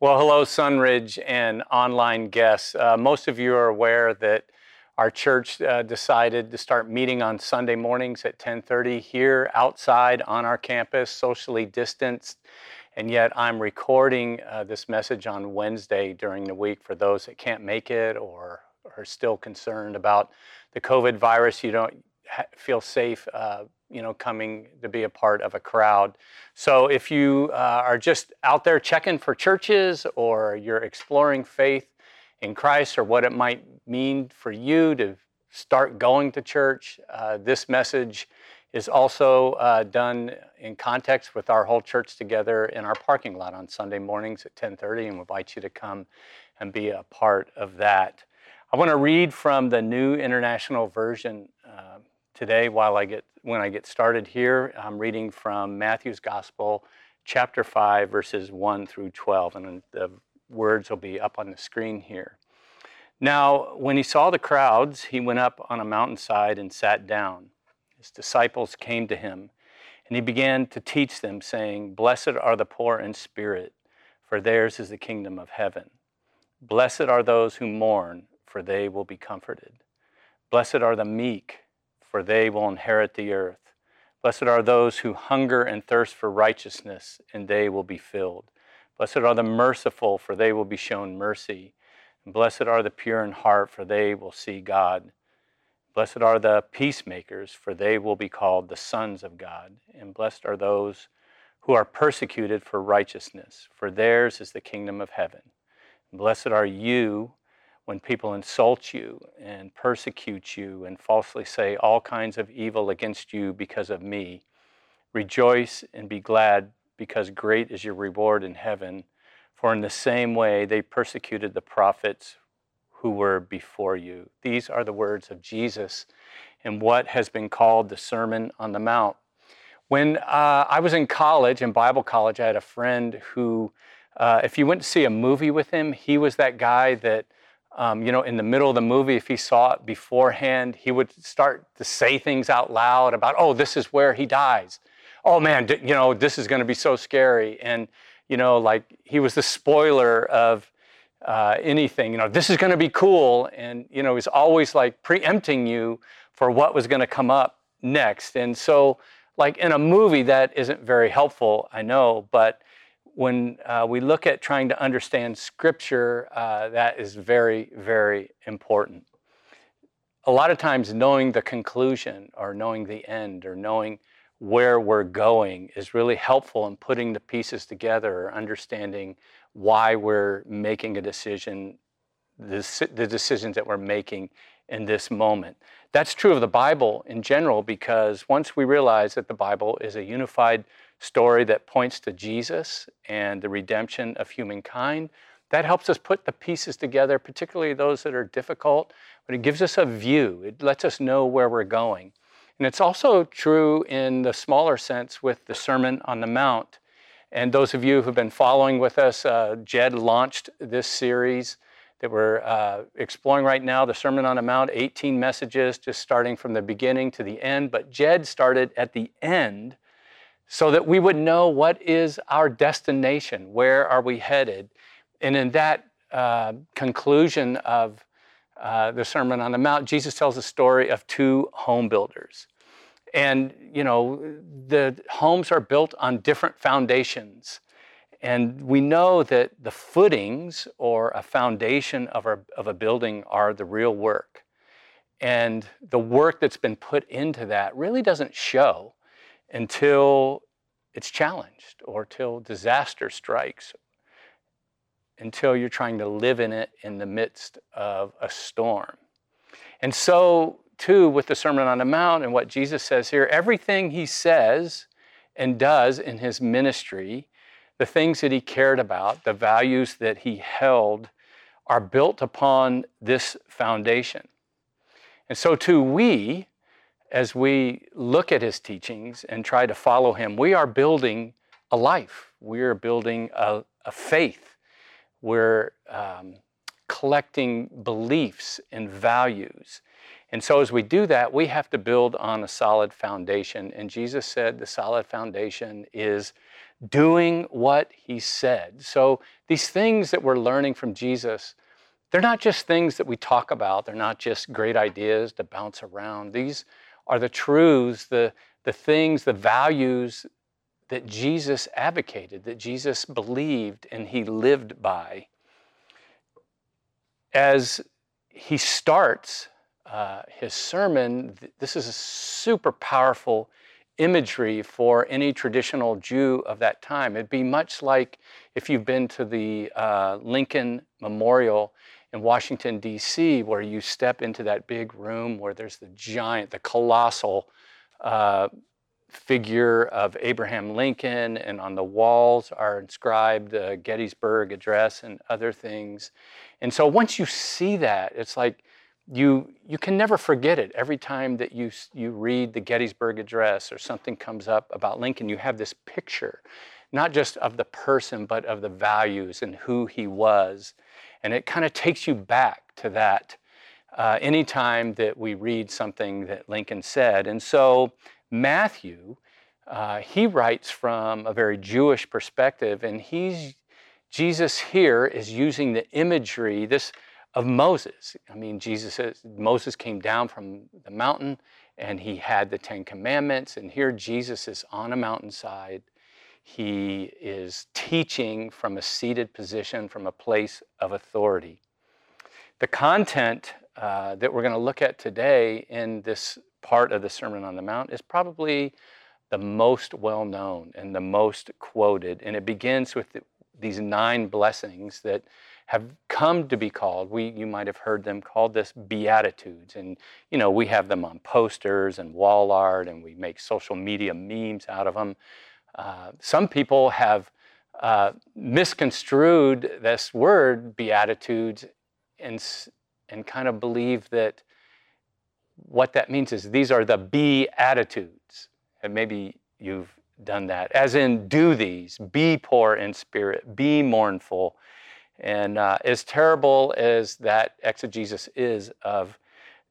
Well, hello, Sunridge and online guests. Uh, most of you are aware that our church uh, decided to start meeting on Sunday mornings at 10:30 here outside on our campus, socially distanced. And yet, I'm recording uh, this message on Wednesday during the week for those that can't make it or are still concerned about the COVID virus. You don't feel safe uh, you know, coming to be a part of a crowd. So if you uh, are just out there checking for churches or you're exploring faith in Christ or what it might mean for you to start going to church, uh, this message is also uh, done in context with our whole church together in our parking lot on Sunday mornings at 10:30, and we invite you to come and be a part of that. I want to read from the New International Version uh, today while I get when I get started here. I'm reading from Matthew's Gospel, chapter 5, verses 1 through 12, and the words will be up on the screen here. Now, when he saw the crowds, he went up on a mountainside and sat down. His disciples came to him, and he began to teach them, saying, Blessed are the poor in spirit, for theirs is the kingdom of heaven. Blessed are those who mourn, for they will be comforted. Blessed are the meek for they will inherit the earth. Blessed are those who hunger and thirst for righteousness, and they will be filled. Blessed are the merciful, for they will be shown mercy. And blessed are the pure in heart, for they will see God. Blessed are the peacemakers, for they will be called the sons of God. And blessed are those who are persecuted for righteousness, for theirs is the kingdom of heaven. And blessed are you when people insult you and persecute you and falsely say all kinds of evil against you because of me. Rejoice and be glad, because great is your reward in heaven. For in the same way they persecuted the prophets who were before you. These are the words of Jesus in what has been called the Sermon on the Mount. When uh, I was in college, in Bible college, I had a friend who, uh, if you went to see a movie with him, he was that guy that um, you know, in the middle of the movie, if he saw it beforehand, he would start to say things out loud about, oh, this is where he dies. Oh man, you know, this is going to be so scary. And, you know, like he was the spoiler of uh, anything. You know, this is going to be cool. And, you know, he's always like preempting you for what was going to come up next. And so, like in a movie, that isn't very helpful, I know, but when uh, we look at trying to understand Scripture, uh, that is very, very important. A lot of times, knowing the conclusion or knowing the end or knowing where we're going is really helpful in putting the pieces together or understanding why we're making a decision, the, the decisions that we're making in this moment. That's true of the Bible in general because once we realize that the Bible is a unified story that points to Jesus and the redemption of humankind. That helps us put the pieces together, particularly those that are difficult, but it gives us a view. It lets us know where we're going. And it's also true in the smaller sense with the Sermon on the Mount. And those of you who've been following with us, uh, Jed launched this series that we're uh, exploring right now, the Sermon on the Mount, 18 messages, just starting from the beginning to the end. But Jed started at the end so that we would know what is our destination, where are we headed. And in that uh, conclusion of uh, the Sermon on the Mount, Jesus tells a story of two home builders. And, you know, the homes are built on different foundations. And we know that the footings or a foundation of, our, of a building are the real work. And the work that's been put into that really doesn't show until it's challenged or till disaster strikes, until you're trying to live in it in the midst of a storm. And so, too, with the Sermon on the Mount and what Jesus says here, everything he says and does in his ministry, the things that he cared about, the values that he held, are built upon this foundation. And so, too, we, as we look at his teachings and try to follow him, we are building a life. We are building a, a faith. We're um, collecting beliefs and values. And so, as we do that, we have to build on a solid foundation. And Jesus said the solid foundation is doing what he said. So these things that we're learning from Jesus, they're not just things that we talk about, they're not just great ideas to bounce around. These are the truths, the, the things, the values that Jesus advocated, that Jesus believed and he lived by. As he starts uh, his sermon, this is a super powerful imagery for any traditional Jew of that time. It'd be much like if you've been to the uh, Lincoln Memorial in Washington, D.C., where you step into that big room where there's the giant, the colossal uh, figure of Abraham Lincoln, and on the walls are inscribed the Gettysburg Address and other things. And so once you see that, it's like you you can never forget it. Every time that you you read the Gettysburg Address or something comes up about Lincoln, you have this picture, not just of the person, but of the values and who he was, and it kind of takes you back to that. Uh, anytime that we read something that Lincoln said, and so Matthew, uh, he writes from a very Jewish perspective, and he's Jesus here is using the imagery this of Moses. I mean, Jesus says Moses came down from the mountain and he had the Ten Commandments, and here Jesus is on a mountainside. He is teaching from a seated position, from a place of authority. The content uh, that we're going to look at today in this part of the Sermon on the Mount is probably the most well known and the most quoted. And it begins with the, these nine blessings that have come to be called we you might have heard them called this beatitudes and you know we have them on posters and wall art and we make social media memes out of them uh, some people have uh, misconstrued this word beatitudes and and kind of believe that what that means is these are the be attitudes and maybe you've done that as in do these be poor in spirit be mournful. And uh, as terrible as that exegesis is of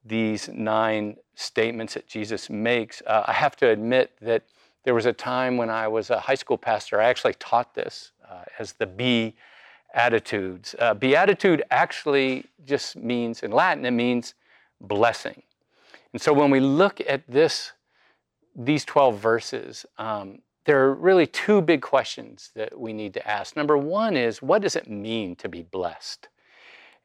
these nine statements that Jesus makes, uh, I have to admit that there was a time when I was a high school pastor, I actually taught this uh, as the be attitudes. Uh, beatitude actually just means, in Latin, it means blessing. And so when we look at this, these 12 verses, um, there are really two big questions that we need to ask. Number one is, what does it mean to be blessed?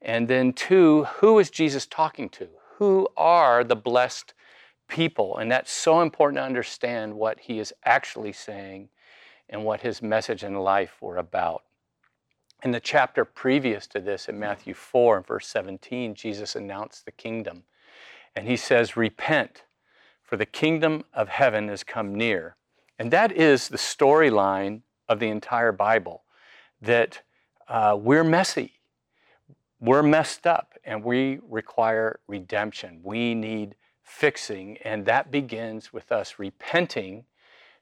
And then two, who is Jesus talking to? Who are the blessed people? And that's so important to understand what he is actually saying and what his message and life were about. In the chapter previous to this, in Matthew 4 and verse 17, Jesus announced the kingdom. And he says, Repent, for the kingdom of heaven has come near. And that is the storyline of the entire Bible that uh, we're messy, we're messed up, and we require redemption. We need fixing, and that begins with us repenting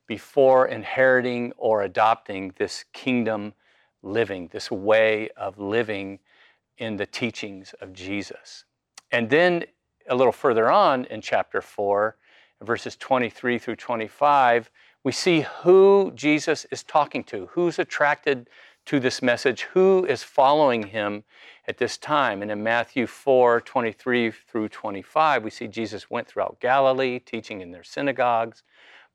before inheriting or adopting this kingdom living, this way of living in the teachings of Jesus. And then a little further on in chapter 4, verses 23 through 25, we see who Jesus is talking to, who's attracted to this message, who is following him at this time. And in Matthew 4 23 through 25, we see Jesus went throughout Galilee, teaching in their synagogues,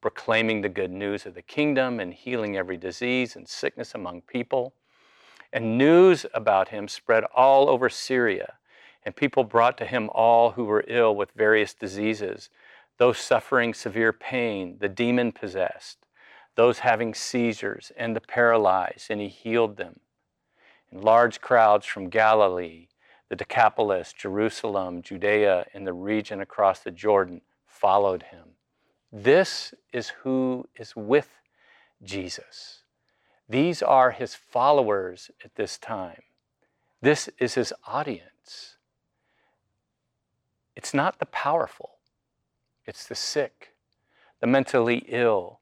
proclaiming the good news of the kingdom, and healing every disease and sickness among people. And news about him spread all over Syria, and people brought to him all who were ill with various diseases those suffering severe pain, the demon possessed, those having seizures, and the paralyzed, and he healed them. And large crowds from Galilee, the Decapolis, Jerusalem, Judea, and the region across the Jordan followed him. This is who is with Jesus. These are his followers at this time. This is his audience. It's not the powerful. It's the sick, the mentally ill,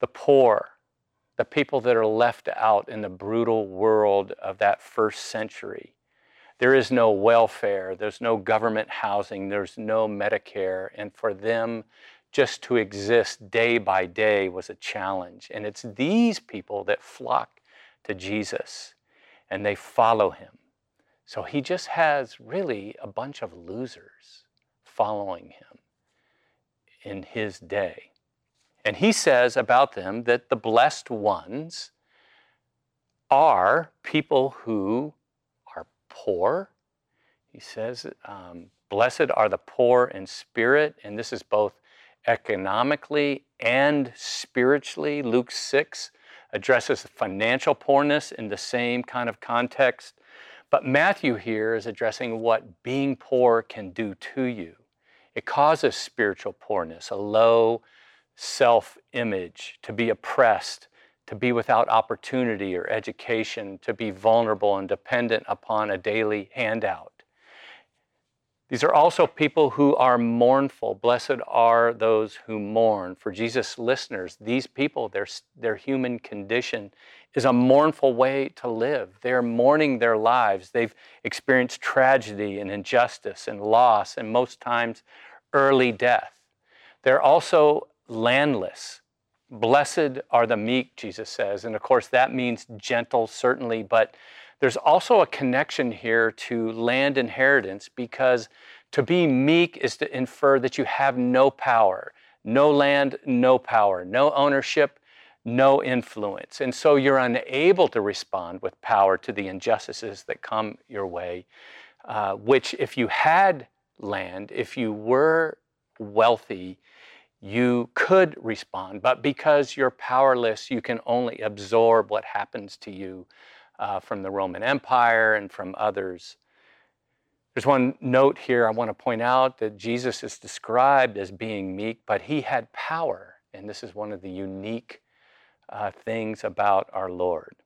the poor, the people that are left out in the brutal world of that first century. There is no welfare, there's no government housing, there's no Medicare, and for them just to exist day by day was a challenge. And it's these people that flock to Jesus and they follow him. So he just has really a bunch of losers following him in his day. And he says about them that the blessed ones are people who are poor. He says, um, Blessed are the poor in spirit, and this is both economically and spiritually. Luke 6 addresses financial poorness in the same kind of context. But Matthew here is addressing what being poor can do to you. It causes spiritual poorness, a low self image, to be oppressed, to be without opportunity or education, to be vulnerable and dependent upon a daily handout. These are also people who are mournful. Blessed are those who mourn. For Jesus' listeners, these people, their, their human condition is a mournful way to live. They're mourning their lives. They've experienced tragedy and injustice and loss, and most times early death. They're also landless. Blessed are the meek, Jesus says. And of course, that means gentle, certainly, but there's also a connection here to land inheritance because to be meek is to infer that you have no power, no land, no power, no ownership, no influence. And so you're unable to respond with power to the injustices that come your way, uh, which, if you had land, if you were wealthy, you could respond. But because you're powerless, you can only absorb what happens to you uh, from the Roman Empire and from others. There's one note here I want to point out that Jesus is described as being meek, but he had power. And this is one of the unique uh, things about our Lord.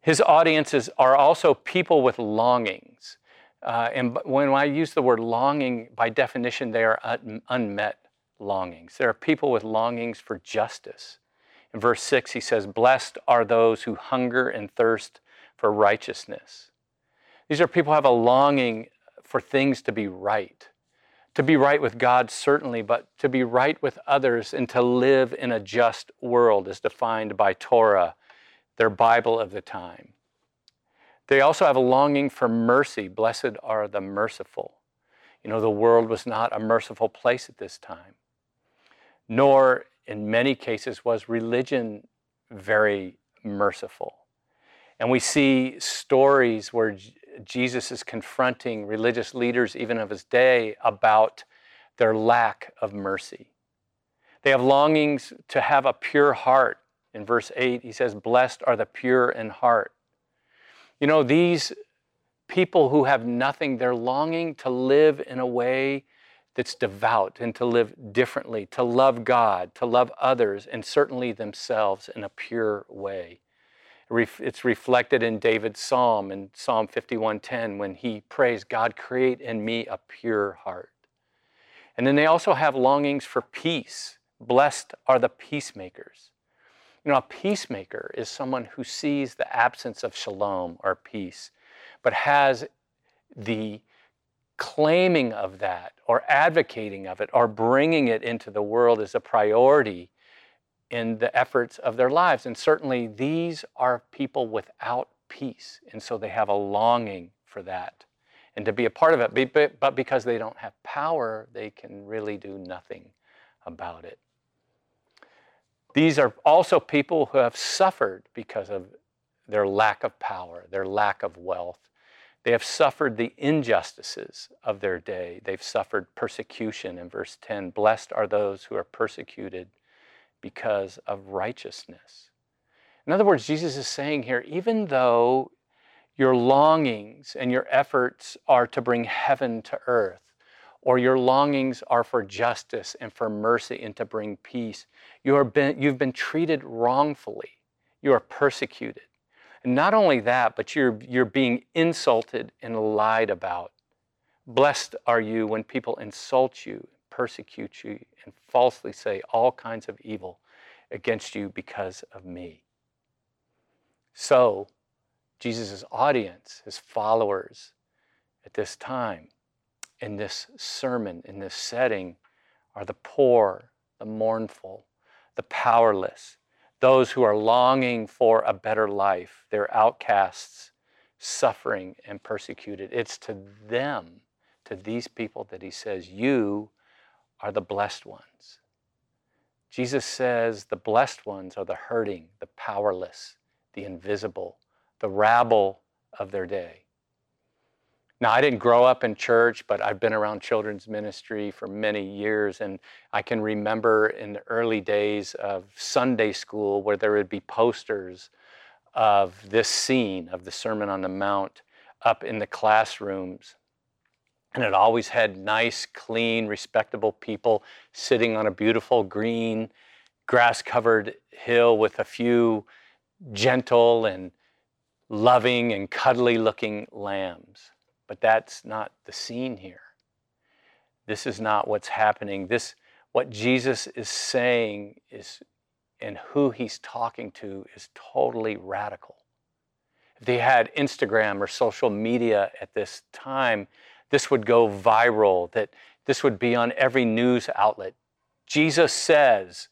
His audiences are also people with longings. Uh, and when I use the word longing, by definition, they are un- unmet longings. There are people with longings for justice, in verse 6, he says, Blessed are those who hunger and thirst for righteousness. These are people who have a longing for things to be right. To be right with God, certainly, but to be right with others and to live in a just world as defined by Torah, their Bible of the time. They also have a longing for mercy. Blessed are the merciful. You know, the world was not a merciful place at this time, nor in many cases was religion very merciful. And we see stories where J- Jesus is confronting religious leaders, even of his day, about their lack of mercy. They have longings to have a pure heart. In verse 8, he says, Blessed are the pure in heart. You know, these people who have nothing, they're longing to live in a way that's devout and to live differently, to love God, to love others, and certainly themselves in a pure way. It's reflected in David's psalm in Psalm 51:10 when he prays, God, create in me a pure heart. And then they also have longings for peace. Blessed are the peacemakers. You know, a peacemaker is someone who sees the absence of shalom or peace, but has the claiming of that or advocating of it or bringing it into the world as a priority in the efforts of their lives. And certainly these are people without peace. And so they have a longing for that and to be a part of it. But because they don't have power, they can really do nothing about it. These are also people who have suffered because of their lack of power, their lack of wealth, they have suffered the injustices of their day. They've suffered persecution in verse 10. Blessed are those who are persecuted because of righteousness. In other words, Jesus is saying here even though your longings and your efforts are to bring heaven to earth, or your longings are for justice and for mercy and to bring peace, you are been, you've been treated wrongfully. You are persecuted. Not only that, but you're, you're being insulted and lied about. Blessed are you when people insult you, persecute you, and falsely say all kinds of evil against you because of me. So, Jesus' audience, his followers at this time, in this sermon, in this setting, are the poor, the mournful, the powerless, those who are longing for a better life. They're outcasts, suffering, and persecuted. It's to them, to these people, that he says, You are the blessed ones. Jesus says the blessed ones are the hurting, the powerless, the invisible, the rabble of their day. Now, I didn't grow up in church, but I've been around children's ministry for many years. And I can remember in the early days of Sunday school where there would be posters of this scene of the Sermon on the Mount up in the classrooms. And it always had nice, clean, respectable people sitting on a beautiful green, grass covered hill with a few gentle and loving and cuddly looking lambs. But that's not the scene here. This is not what's happening. This what Jesus is saying is and who he's talking to is totally radical. If they had Instagram or social media at this time, this would go viral, that this would be on every news outlet. Jesus says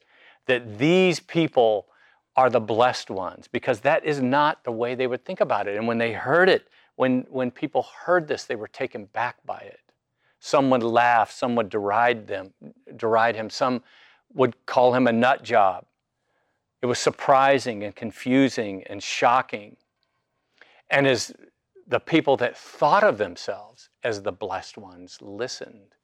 that these people are the blessed ones because that is not the way they would think about it. And when they heard it, when, when people heard this, they were taken back by it. Some would laugh, some would deride them, deride him, some would call him a nut job. It was surprising and confusing and shocking. And as the people that thought of themselves as the blessed ones listened,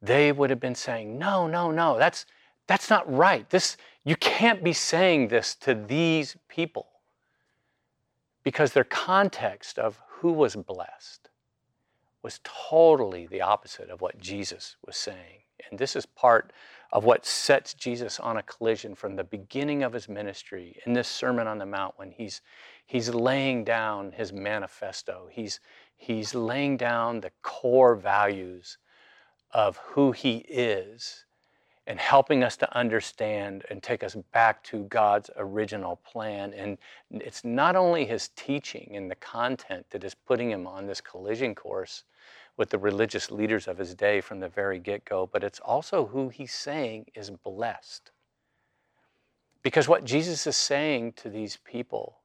they would have been saying, No, no, no, that's, that's not right. This, you can't be saying this to these people because their context of who was blessed was totally the opposite of what Jesus was saying. And this is part of what sets Jesus on a collision from the beginning of his ministry in this Sermon on the Mount when he's, he's laying down his manifesto. He's, he's laying down the core values of who he is and helping us to understand and take us back to God's original plan. And it's not only his teaching and the content that is putting him on this collision course with the religious leaders of his day from the very get go, but it's also who he's saying is blessed. Because what Jesus is saying to these people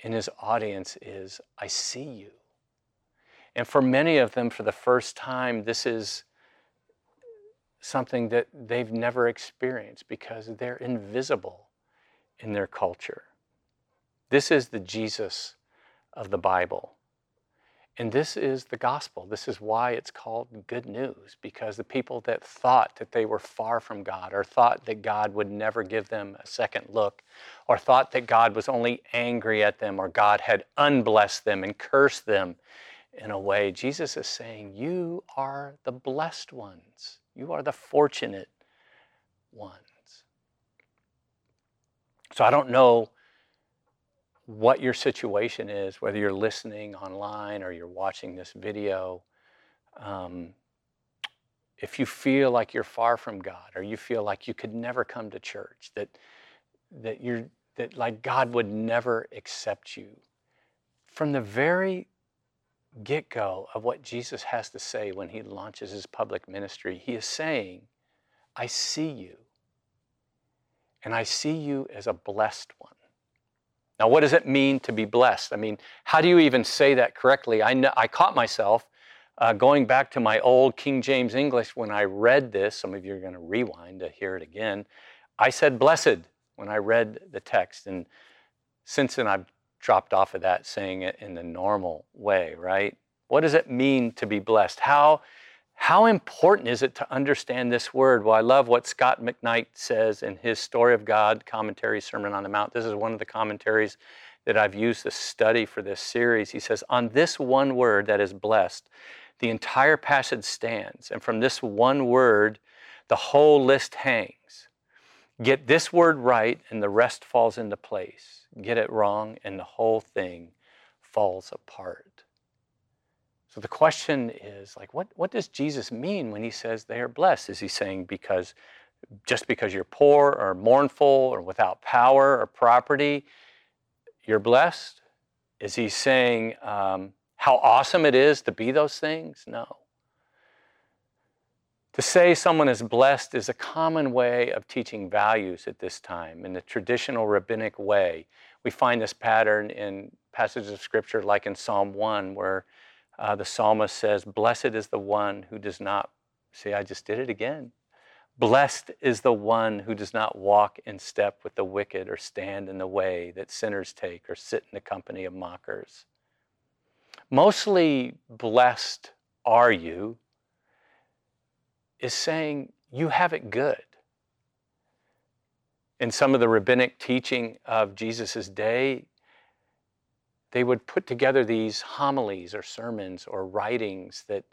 in his audience is, I see you. And for many of them, for the first time, this is something that they've never experienced because they're invisible in their culture. This is the Jesus of the Bible. And this is the gospel. This is why it's called good news, because the people that thought that they were far from God, or thought that God would never give them a second look, or thought that God was only angry at them, or God had unblessed them and cursed them in a way, Jesus is saying, You are the blessed ones. You are the fortunate ones. So I don't know what your situation is, whether you're listening online or you're watching this video. Um, if you feel like you're far from God or you feel like you could never come to church, that, that, you're, that like God would never accept you, from the very get go of what Jesus has to say when he launches his public ministry. He is saying, I see you, and I see you as a blessed one. Now, what does it mean to be blessed? I mean, how do you even say that correctly? I, know, I caught myself uh, going back to my old King James English when I read this. Some of you are going to rewind to hear it again. I said blessed when I read the text. And since then, I've dropped off of that saying it in the normal way, right? What does it mean to be blessed? How, how important is it to understand this word? Well, I love what Scot McKnight says in his Story of God commentary, Sermon on the Mount. This is one of the commentaries that I've used to study for this series. He says, On this one word that is blessed, the entire passage stands. And from this one word, the whole list hangs. Get this word right, and the rest falls into place. Get it wrong, and the whole thing falls apart. So the question is like, what, what does Jesus mean when he says they are blessed? Is he saying because just because you're poor or mournful or without power or property, you're blessed? Is he saying um, how awesome it is to be those things? No. To say someone is blessed is a common way of teaching values at this time in the traditional rabbinic way. We find this pattern in passages of scripture like in Psalm 1, where uh, the psalmist says, Blessed is the one who does not, see, I just did it again. Blessed is the one who does not walk in step with the wicked or stand in the way that sinners take or sit in the company of mockers. Mostly blessed are you is saying you have it good. In some of the rabbinic teaching of Jesus' day, they would put together these homilies or sermons or writings that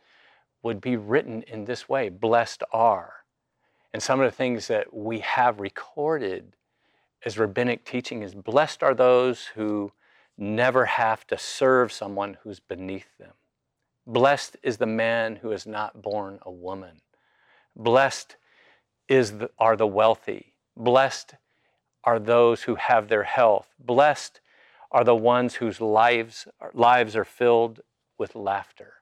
would be written in this way blessed are. And some of the things that we have recorded as rabbinic teaching is blessed are those who never have to serve someone who's beneath them. Blessed is the man who is not born a woman. Blessed is the, are the wealthy. Blessed are those who have their health. Blessed are the ones whose lives, lives are filled with laughter.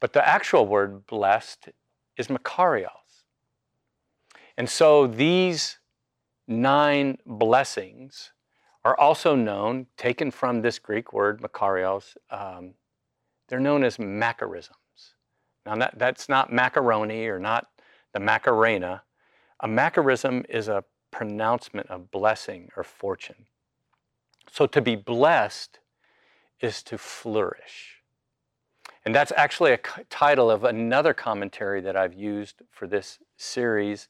But the actual word blessed is makarios. And so these nine blessings are also known, taken from this Greek word makarios, um, they're known as macarisms. Now, that, that's not macaroni or not the macarena. A macarism is a pronouncement of blessing or fortune. So to be blessed is to flourish. And that's actually a title of another commentary that I've used for this series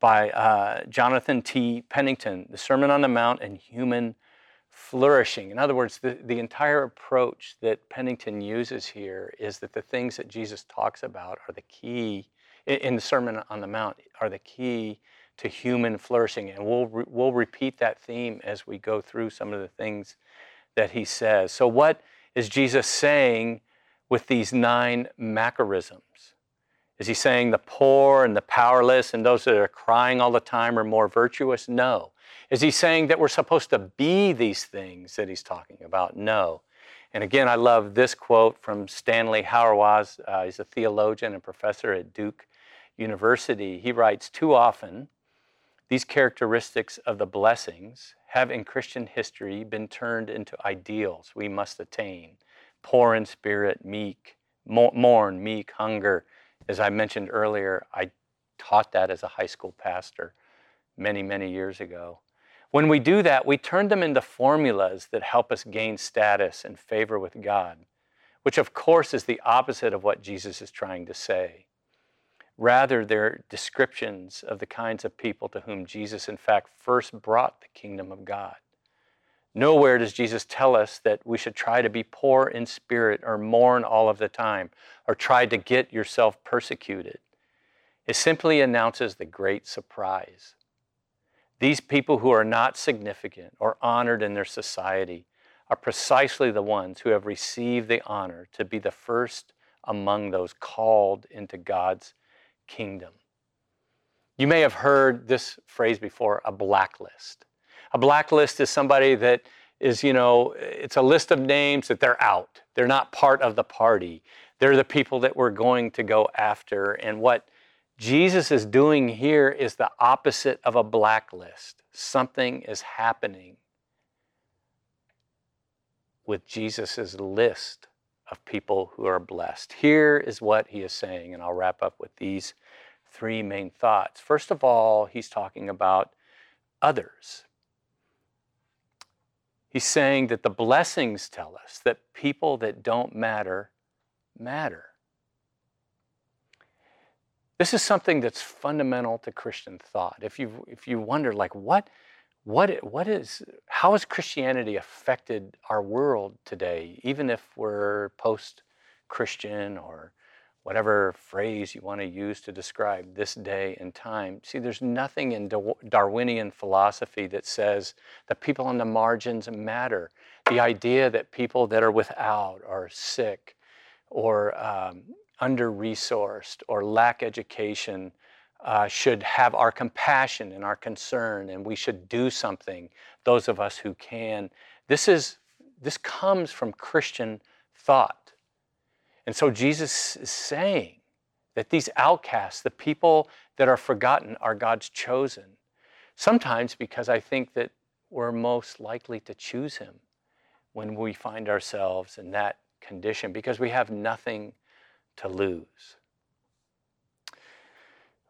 by uh, Jonathan T. Pennington, The Sermon on the Mount and Human Flourishing. In other words, the, the entire approach that Pennington uses here is that the things that Jesus talks about are the key in, the Sermon on the Mount are the key to human flourishing. And we'll, re- we'll repeat that theme as we go through some of the things that he says. So, what is Jesus saying with these nine macarisms? Is he saying the poor and the powerless and those that are crying all the time are more virtuous? No. Is he saying that we're supposed to be these things that he's talking about? No. And again, I love this quote from Stanley Hauerwas. Uh, he's a theologian and professor at Duke University. He writes Too often, these characteristics of the blessings have in Christian history been turned into ideals we must attain poor in spirit, meek, mourn, meek, hunger. As I mentioned earlier, I taught that as a high school pastor many, many years ago. When we do that, we turn them into formulas that help us gain status and favor with God, which of course is the opposite of what Jesus is trying to say. Rather, they're descriptions of the kinds of people to whom Jesus, in fact, first brought the kingdom of God. Nowhere does Jesus tell us that we should try to be poor in spirit or mourn all of the time or try to get yourself persecuted. It simply announces the great surprise. These people who are not significant or honored in their society are precisely the ones who have received the honor to be the first among those called into God's kingdom. You may have heard this phrase before a blacklist. A blacklist is somebody that is, you know, it's a list of names that they're out. They're not part of the party. They're the people that we're going to go after. And what Jesus is doing here is the opposite of a blacklist. Something is happening with Jesus' list of people who are blessed. Here is what he is saying, and I'll wrap up with these three main thoughts. First of all, he's talking about others. He's saying that the blessings tell us that people that don't matter matter. This is something that's fundamental to Christian thought. If you if you wonder like what what what is how has Christianity affected our world today even if we're post Christian or whatever phrase you want to use to describe this day and time. See, there's nothing in Darwinian philosophy that says that people on the margins matter. The idea that people that are without or sick or um, under resourced or lack education uh, should have our compassion and our concern, and we should do something, those of us who can. This, is, this comes from Christian thought. And so Jesus is saying that these outcasts, the people that are forgotten, are God's chosen. Sometimes because I think that we're most likely to choose Him when we find ourselves in that condition because we have nothing to lose.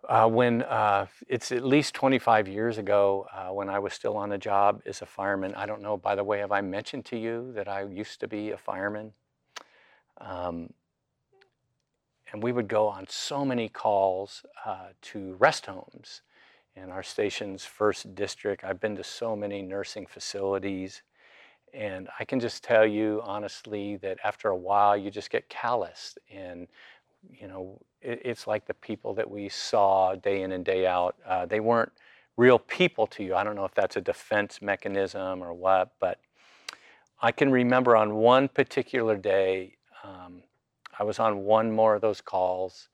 Uh, when uh, it's at least 25 years ago, uh, when I was still on a job as a fireman, I don't know, by the way, have I mentioned to you that I used to be a fireman? Um, and we would go on so many calls uh, to rest homes in our station's first district. I've been to so many nursing facilities. And I can just tell you honestly that after a while, you just get calloused. And, you know, it, it's like the people that we saw day in and day out. Uh, they weren't real people to you. I don't know if that's a defense mechanism or what, but I can remember on one particular day, um, I was on one more of those calls,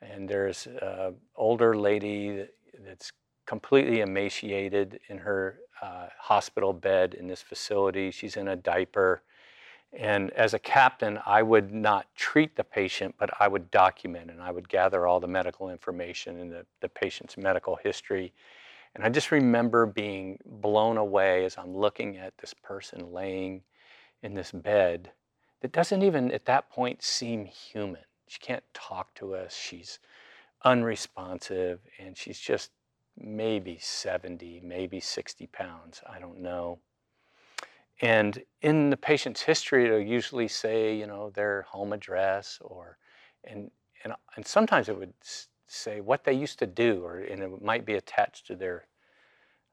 and there's an older lady that's completely emaciated in her uh, hospital bed in this facility. She's in a diaper. And as a captain, I would not treat the patient, but I would document and I would gather all the medical information and the, the patient's medical history. And I just remember being blown away as I'm looking at this person laying in this bed that doesn't even at that point seem human. She can't talk to us. She's unresponsive and she's just maybe 70, maybe 60 pounds. I don't know. And in the patient's history, it'll usually say, you know, their home address or, and, and, and sometimes it would say what they used to do, or and it might be attached to their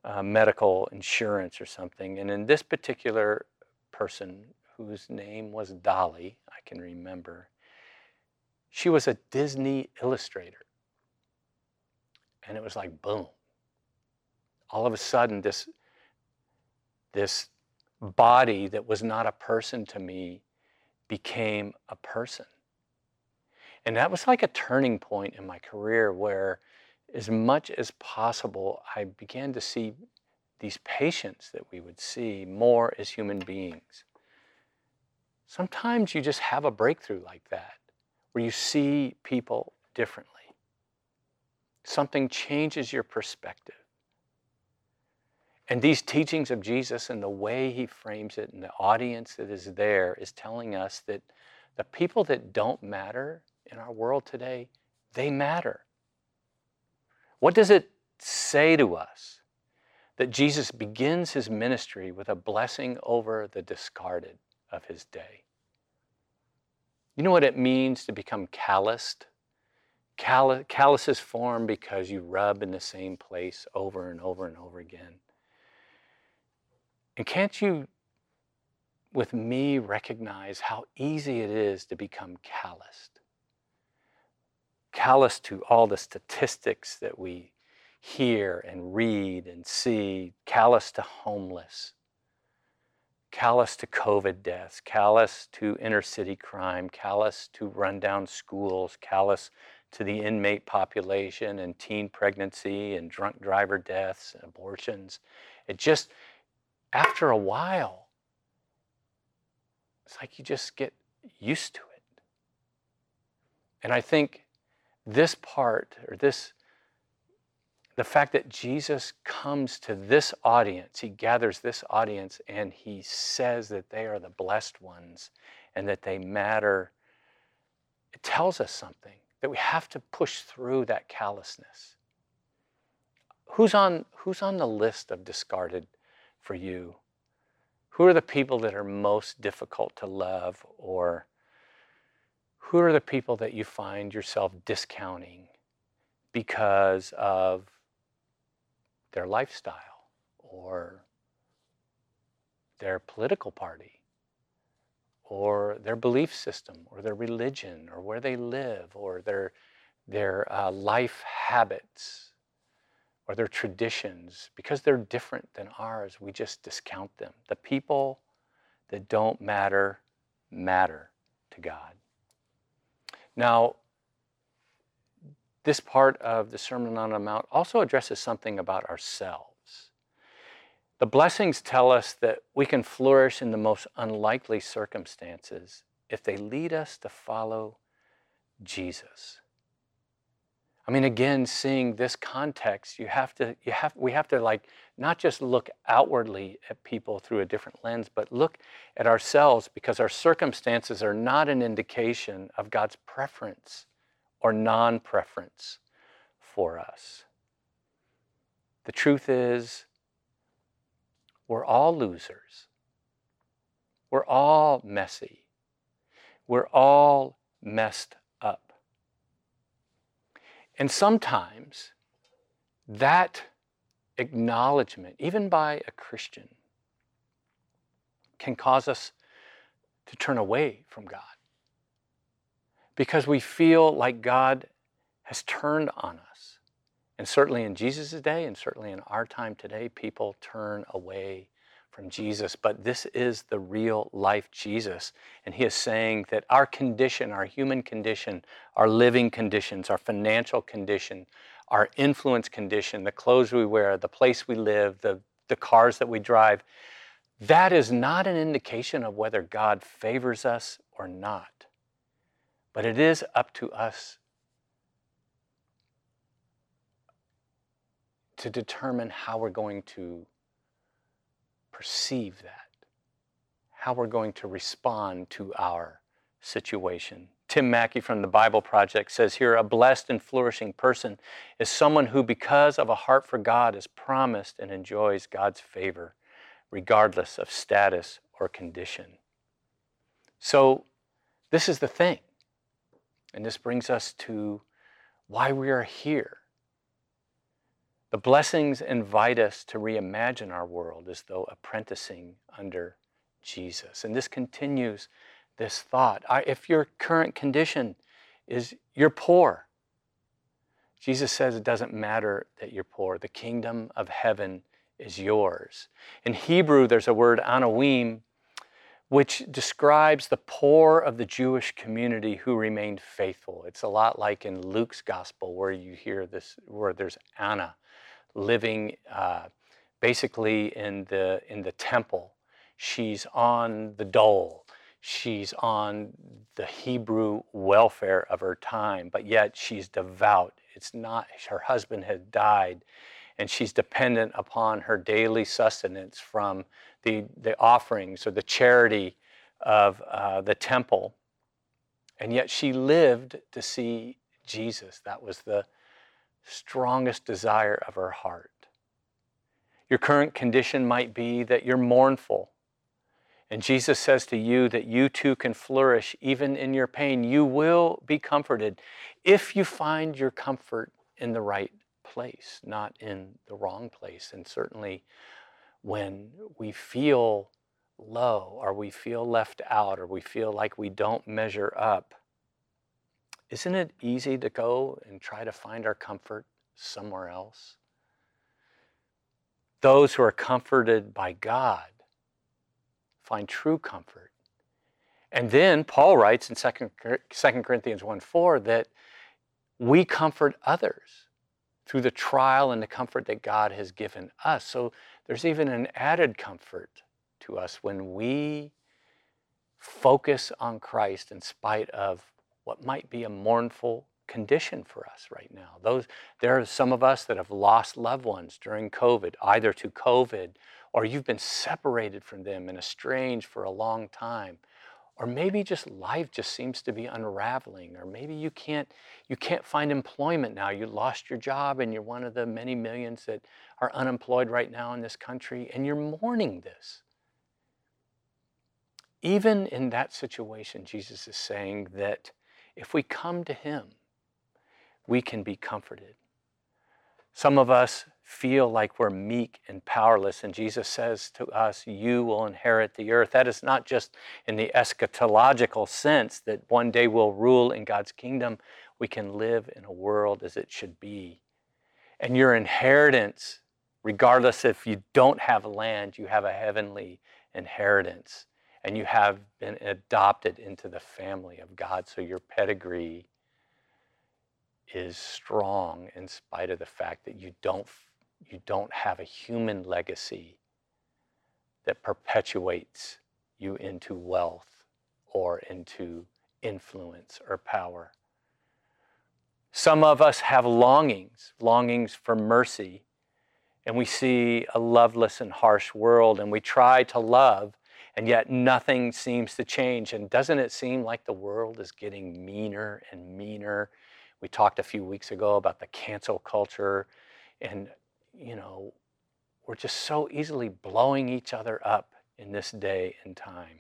uh, medical insurance or something. And in this particular person, whose name was Dolly, I can remember, she was a Disney illustrator. And it was like, boom. All of a sudden, this, this body that was not a person to me became a person. And that was like a turning point in my career where, as much as possible, I began to see these patients that we would see more as human beings. Sometimes you just have a breakthrough like that, where you see people differently. Something changes your perspective. And these teachings of Jesus and the way he frames it and the audience that is there is telling us that the people that don't matter in our world today, they matter. What does it say to us that Jesus begins his ministry with a blessing over the discarded? of his day. You know what it means to become calloused? Call- calluses form because you rub in the same place over and over and over again. And can't you, with me, recognize how easy it is to become calloused? Callous to all the statistics that we hear and read and see, callous to homeless, callous to COVID deaths, callous to inner city crime, callous to rundown schools, callous to the inmate population and teen pregnancy and drunk driver deaths and abortions. It just, after a while, it's like you just get used to it. And I think this part or this the fact that Jesus comes to this audience, he gathers this audience and he says that they are the blessed ones and that they matter, it tells us something that we have to push through that callousness. Who's on, who's on the list of discarded for you? Who are the people that are most difficult to love or who are the people that you find yourself discounting because of their lifestyle or their political party or their belief system or their religion or where they live or their, their uh, life habits or their traditions. Because they're different than ours, we just discount them. The people that don't matter matter to God. Now, this part of the Sermon on the Mount also addresses something about ourselves. The blessings tell us that we can flourish in the most unlikely circumstances if they lead us to follow Jesus. I mean, again, seeing this context, you have to, you have, we have to like not just look outwardly at people through a different lens, but look at ourselves because our circumstances are not an indication of God's preference or non preference for us. The truth is, we're all losers. We're all messy. We're all messed. And sometimes that acknowledgement, even by a Christian, can cause us to turn away from God because we feel like God has turned on us. And certainly in Jesus' day, and certainly in our time today, people turn away from Jesus. But this is the real life Jesus. And he is saying that our condition, our human condition, our living conditions, our financial condition, our influence condition, the clothes we wear, the place we live, the, the cars that we drive, that is not an indication of whether God favors us or not. But it is up to us to determine how we're going to perceive that, how we're going to respond to our situation. Tim Mackie from the Bible Project says here a blessed and flourishing person is someone who, because of a heart for God, is promised and enjoys God's favor, regardless of status or condition. So, this is the thing. And this brings us to why we are here. The blessings invite us to reimagine our world as though apprenticing under Jesus. And this continues this thought. If your current condition is you're poor, Jesus says it doesn't matter that you're poor. The kingdom of heaven is yours. In Hebrew, there's a word anawim, which describes the poor of the Jewish community who remained faithful. It's a lot like in Luke's gospel, where you hear this, where there's Anna, living uh, basically in the, in the temple. She's on the dole. She's on the Hebrew welfare of her time, but yet she's devout. It's not, her husband had died, and she's dependent upon her daily sustenance from the, the offerings or the charity of uh, the temple. And yet she lived to see Jesus. That was the, strongest desire of her heart. Your current condition might be that you're mournful. And Jesus says to you that you too can flourish even in your pain. You will be comforted if you find your comfort in the right place, not in the wrong place. And certainly when we feel low or we feel left out or we feel like we don't measure up, isn't it easy to go and try to find our comfort somewhere else? Those who are comforted by God find true comfort. And then Paul writes in 2 Corinthians 1 4 that we comfort others through the trial and the comfort that God has given us. So there's even an added comfort to us when we focus on Christ in spite of what might be a mournful condition for us right now. Those, there are some of us that have lost loved ones during COVID, either to COVID or you've been separated from them and estranged for a long time. Or maybe just life just seems to be unraveling, or maybe you can't you can't find employment now. You lost your job and you're one of the many millions that are unemployed right now in this country, and you're mourning this. Even in that situation, Jesus is saying that if we come to Him, we can be comforted. Some of us feel like we're meek and powerless, and Jesus says to us, You will inherit the earth. That is not just in the eschatological sense that one day we'll rule in God's kingdom. We can live in a world as it should be. And your inheritance, regardless if you don't have land, you have a heavenly inheritance and you have been adopted into the family of God. So your pedigree is strong in spite of the fact that you don't, you don't have a human legacy that perpetuates you into wealth or into influence or power. Some of us have longings, longings for mercy, and we see a loveless and harsh world, and we try to love, and yet nothing seems to change. And doesn't it seem like the world is getting meaner and meaner? We talked a few weeks ago about the cancel culture, and you know, we're just so easily blowing each other up in this day and time.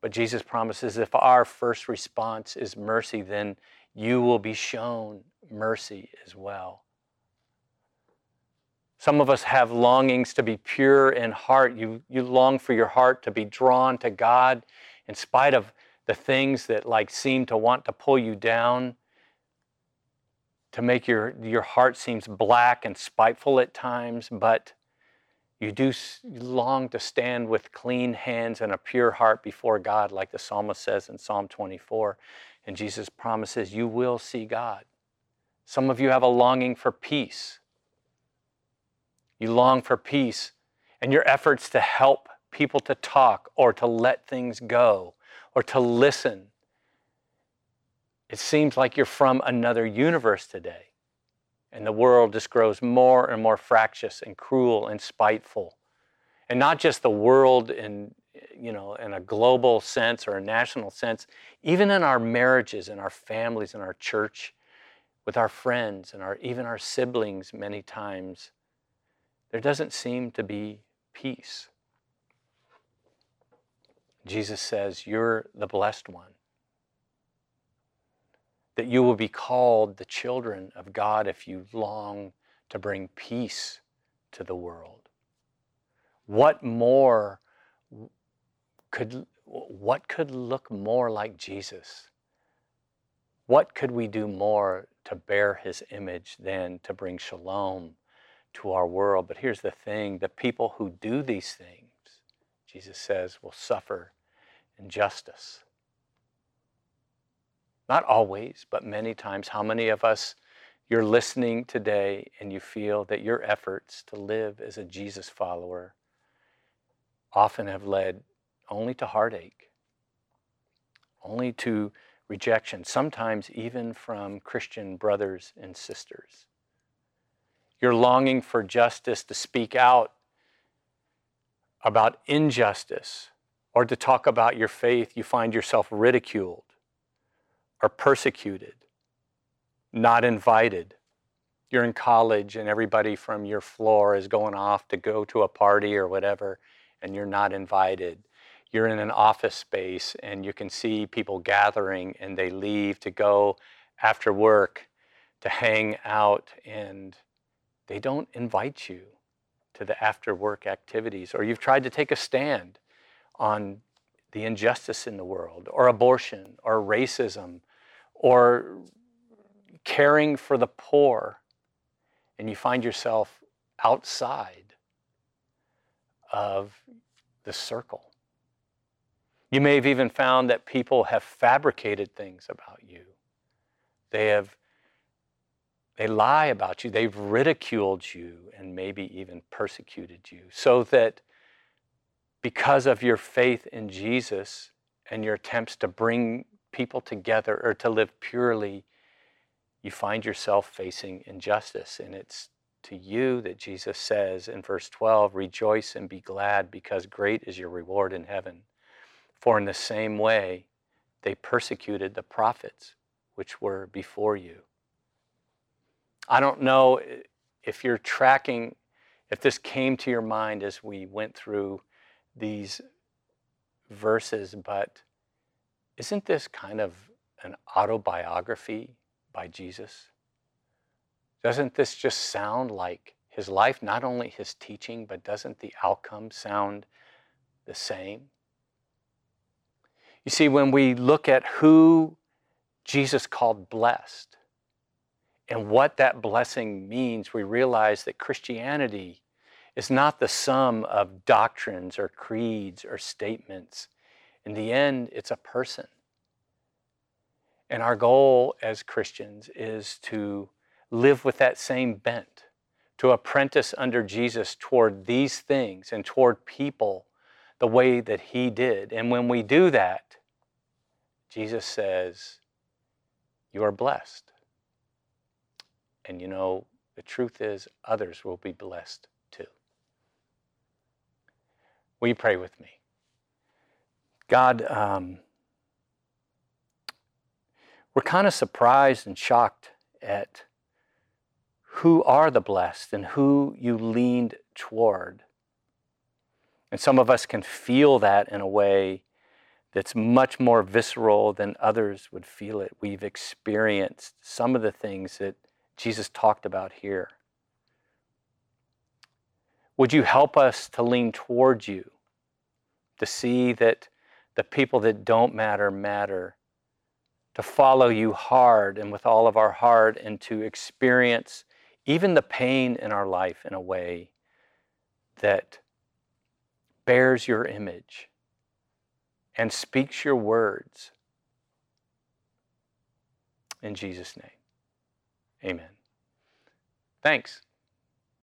But Jesus promises if our first response is mercy, then you will be shown mercy as well. Some of us have longings to be pure in heart. You, you long for your heart to be drawn to God in spite of the things that like seem to want to pull you down, to make your, your heart seems black and spiteful at times, but you do long to stand with clean hands and a pure heart before God, like the psalmist says in Psalm 24. And Jesus promises you will see God. Some of you have a longing for peace. You long for peace, and your efforts to help people to talk or to let things go or to listen. It seems like you're from another universe today. And the world just grows more and more fractious and cruel and spiteful. And not just the world in, you know, in a global sense or a national sense, even in our marriages, in our families, in our church, with our friends and our, even our siblings many times, there doesn't seem to be peace. Jesus says, You're the blessed one that you will be called the children of God if you long to bring peace to the world. What more could what could look more like Jesus? What could we do more to bear his image than to bring shalom to our world? But here's the thing the people who do these things, Jesus says, will suffer injustice. Not always, but many times. How many of us you're listening today and you feel that your efforts to live as a Jesus follower often have led only to heartache, only to rejection, sometimes even from Christian brothers and sisters. You're longing for justice to speak out about injustice or to talk about your faith, you find yourself ridiculed or persecuted, not invited. You're in college and everybody from your floor is going off to go to a party or whatever, and you're not invited. You're in an office space and you can see people gathering and they leave to go after work to hang out and they don't invite you to the after work activities. Or you've tried to take a stand on the injustice in the world, or abortion, or racism, or caring for the poor, and you find yourself outside of the circle. You may have even found that people have fabricated things about you. They have they lie about you, they've ridiculed you and maybe even persecuted you so that because of your faith in Jesus and your attempts to bring people together or to live purely, you find yourself facing injustice. And it's to you that Jesus says in verse 12, Rejoice and be glad, because great is your reward in heaven. For in the same way they persecuted the prophets which were before you. I don't know if you're tracking, if this came to your mind as we went through these verses, but isn't this kind of an autobiography by Jesus? Doesn't this just sound like his life, not only his teaching, but doesn't the outcome sound the same? You see, when we look at who Jesus called blessed and what that blessing means, we realize that Christianity is not the sum of doctrines or creeds or statements. In the end, it's a person. And our goal as Christians is to live with that same bent, to apprentice under Jesus toward these things and toward people the way that He did. And when we do that, Jesus says, You are blessed. And you know, the truth is, others will be blessed too. Will you pray with me? God, um, we're kind of surprised and shocked at who are the blessed and who you leaned toward. And some of us can feel that in a way that's much more visceral than others would feel it. We've experienced some of the things that Jesus talked about here. Would you help us to lean towards you, to see that the people that don't matter matter, to follow you hard and with all of our heart, and to experience even the pain in our life in a way that bears your image and speaks your words. In Jesus' name, amen. Thanks.